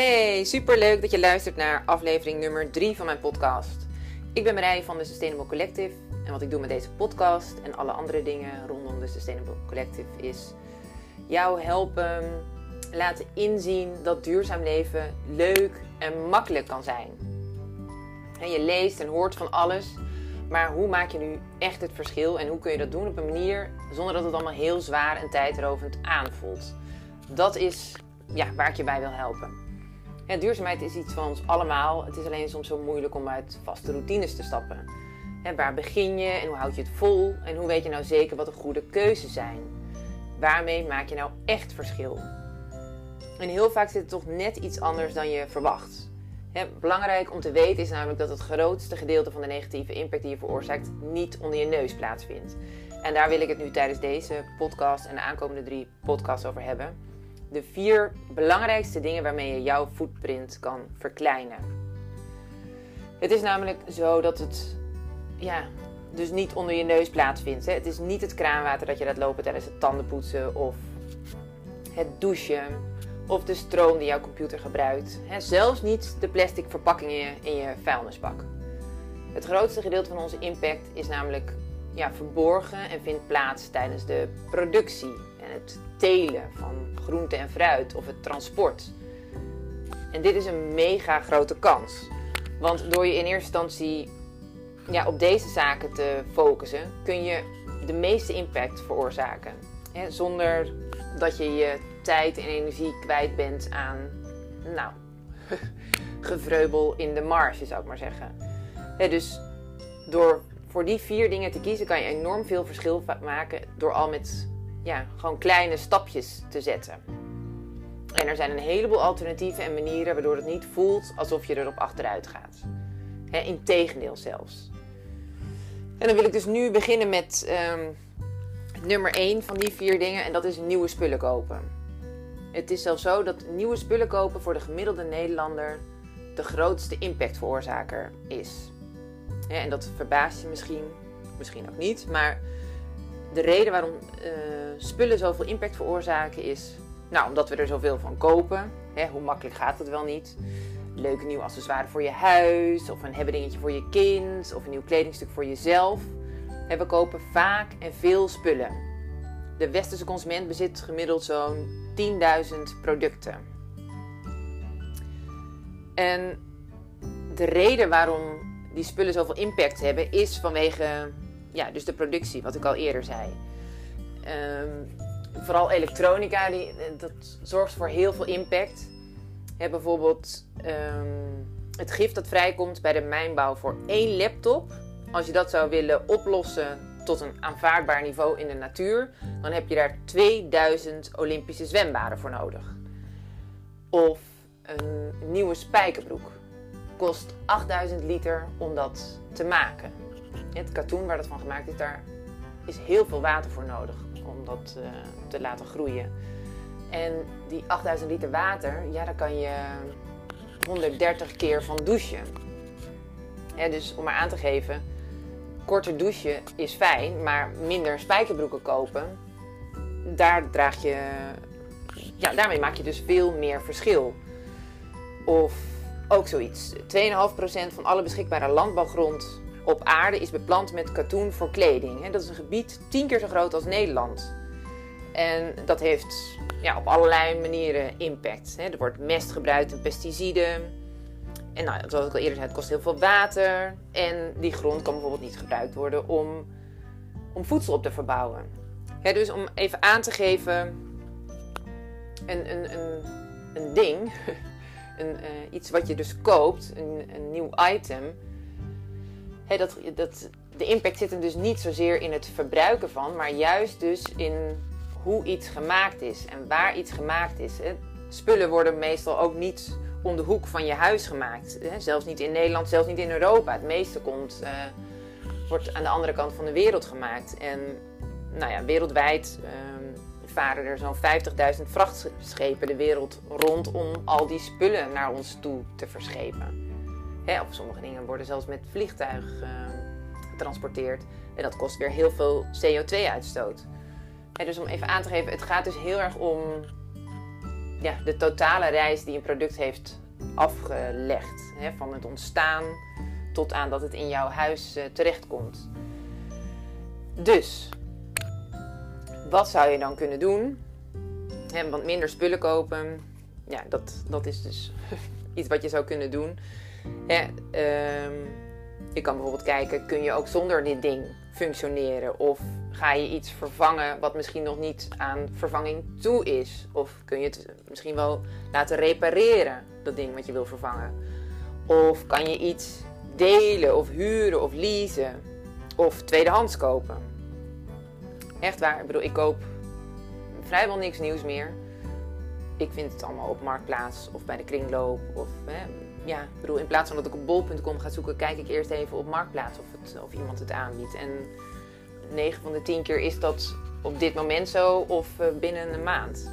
Hey, superleuk dat je luistert naar aflevering nummer 3 van mijn podcast. Ik ben Marije van de Sustainable Collective en wat ik doe met deze podcast en alle andere dingen rondom de Sustainable Collective is jou helpen laten inzien dat duurzaam leven leuk en makkelijk kan zijn. En je leest en hoort van alles, maar hoe maak je nu echt het verschil en hoe kun je dat doen op een manier zonder dat het allemaal heel zwaar en tijdrovend aanvoelt? Dat is ja, waar ik je bij wil helpen. Duurzaamheid is iets van ons allemaal. Het is alleen soms zo moeilijk om uit vaste routines te stappen. waar begin je en hoe houd je het vol? En hoe weet je nou zeker wat de goede keuzes zijn? Waarmee maak je nou echt verschil? En heel vaak zit het toch net iets anders dan je verwacht. belangrijk om te weten is namelijk dat het grootste gedeelte van de negatieve impact die je veroorzaakt niet onder je neus plaatsvindt. En daar wil ik het nu tijdens deze podcast en de aankomende drie podcasts over hebben de vier belangrijkste dingen waarmee je jouw footprint kan verkleinen. Het is namelijk zo dat het ja, dus niet onder je neus plaatsvindt. Hè. Het is niet het kraanwater dat je laat lopen tijdens het tandenpoetsen of het douchen of de stroom die jouw computer gebruikt. Hè. Zelfs niet de plastic verpakkingen in je vuilnisbak. Het grootste gedeelte van onze impact is namelijk ja, verborgen en vindt plaats tijdens de productie het telen van groente en fruit of het transport. En dit is een mega grote kans. Want door je in eerste instantie ja, op deze zaken te focussen, kun je de meeste impact veroorzaken. Zonder dat je je tijd en energie kwijt bent aan, nou, gevreubel in de marge, zou ik maar zeggen. Dus door voor die vier dingen te kiezen, kan je enorm veel verschil maken door al met ja, gewoon kleine stapjes te zetten. En er zijn een heleboel alternatieven en manieren waardoor het niet voelt alsof je erop achteruit gaat. He, integendeel zelfs. En dan wil ik dus nu beginnen met ehm, nummer 1 van die vier dingen en dat is nieuwe spullen kopen. Het is zelfs zo dat nieuwe spullen kopen voor de gemiddelde Nederlander de grootste impactveroorzaker is. en dat verbaast je misschien, misschien ook niet, maar de reden waarom uh, spullen zoveel impact veroorzaken is, nou, omdat we er zoveel van kopen. Hè, hoe makkelijk gaat het wel niet? Leuke nieuwe accessoire voor je huis, of een hebben dingetje voor je kind, of een nieuw kledingstuk voor jezelf. we kopen vaak en veel spullen. De westerse consument bezit gemiddeld zo'n 10.000 producten. En de reden waarom die spullen zoveel impact hebben, is vanwege ja, dus de productie, wat ik al eerder zei. Ehm, vooral elektronica, die, dat zorgt voor heel veel impact. Je bijvoorbeeld ehm, het gif dat vrijkomt bij de mijnbouw voor één laptop. Als je dat zou willen oplossen tot een aanvaardbaar niveau in de natuur, dan heb je daar 2000 Olympische zwembaden voor nodig. Of een nieuwe spijkerbroek kost 8000 liter om dat te maken. Het katoen waar dat van gemaakt is, daar is heel veel water voor nodig om dat uh, te laten groeien. En die 8000 liter water, ja, daar kan je 130 keer van douchen. dus om maar aan te geven, korter douchen is fijn, maar minder spijkerbroeken kopen, daar draag je, ja, daarmee maak je dus veel meer verschil. Of ook zoiets, 2,5% van alle beschikbare landbouwgrond op aarde is beplant met katoen voor kleding. Dat is een gebied tien keer zo groot als Nederland. En dat heeft ja, op allerlei manieren impact. Er wordt mest gebruikt en pesticiden. En nou, zoals ik al eerder zei, het kost heel veel water. En die grond kan bijvoorbeeld niet gebruikt worden om, om voedsel op te verbouwen. dus om even aan te geven, een, een, een, ding, een, uh, iets wat je dus koopt, een, een nieuw item dat, dat, de impact zit hem dus niet zozeer in het verbruiken van, maar juist dus in hoe iets gemaakt is en waar iets gemaakt is. Spullen worden meestal ook niet om de hoek van je huis gemaakt. Zelfs niet in Nederland, zelfs niet in Europa. Het meeste komt, uh, wordt aan de andere kant van de wereld gemaakt. En nou ja, wereldwijd uh, varen er zo'n 50.000 vrachtschepen de wereld rond om al die spullen naar ons toe te verschepen. Hè, of sommige dingen worden zelfs met vliegtuig uh, getransporteerd. En dat kost weer heel veel CO2-uitstoot. dus om even aan te geven, het gaat dus heel erg om ja, de totale reis die een product heeft afgelegd. Hè, van het ontstaan tot aan dat het in jouw huis uh, terechtkomt. Dus, wat zou je dan kunnen doen? Want minder spullen kopen, ja, dat, dat is dus iets wat je zou kunnen doen. Ehm, je kan bijvoorbeeld kijken, kun je ook zonder dit ding functioneren? Of ga je iets vervangen wat misschien nog niet aan vervanging toe is? Of kun je het misschien wel laten repareren, dat ding wat je wil vervangen? Of kan je iets delen of huren of leasen? Of tweedehands kopen? Echt waar, ik bedoel, ik koop vrijwel niks nieuws meer. Ik vind het allemaal op Marktplaats of bij de kringloop. Of, hè, ja, ik bedoel, in plaats van dat ik op bol.com ga zoeken, kijk ik eerst even op Marktplaats of, het, of iemand het aanbiedt. En 9 van de 10 keer is dat op dit moment zo of uh, binnen een maand.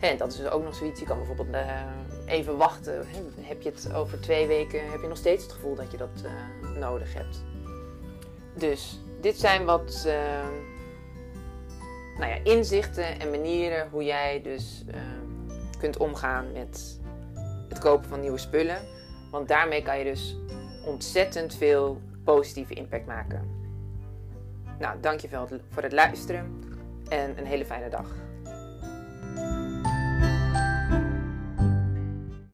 En dat is dus ook nog zoiets. Je kan bijvoorbeeld uh, even wachten. Heb je het over twee weken, heb je nog steeds het gevoel dat je dat uh, nodig hebt. Dus dit zijn wat nou ja, inzichten en manieren hoe jij dus kunt omgaan met kopen van nieuwe spullen. Want daarmee kan je dus ontzettend veel positieve impact maken. Nou, dankjewel voor het luisteren en een hele fijne dag.